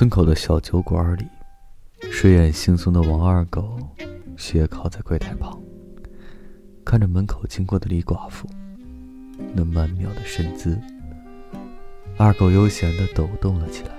村口的小酒馆里，睡眼惺忪的王二狗斜靠在柜台旁，看着门口经过的李寡妇，那曼妙的身姿。二狗悠闲地抖动了起来。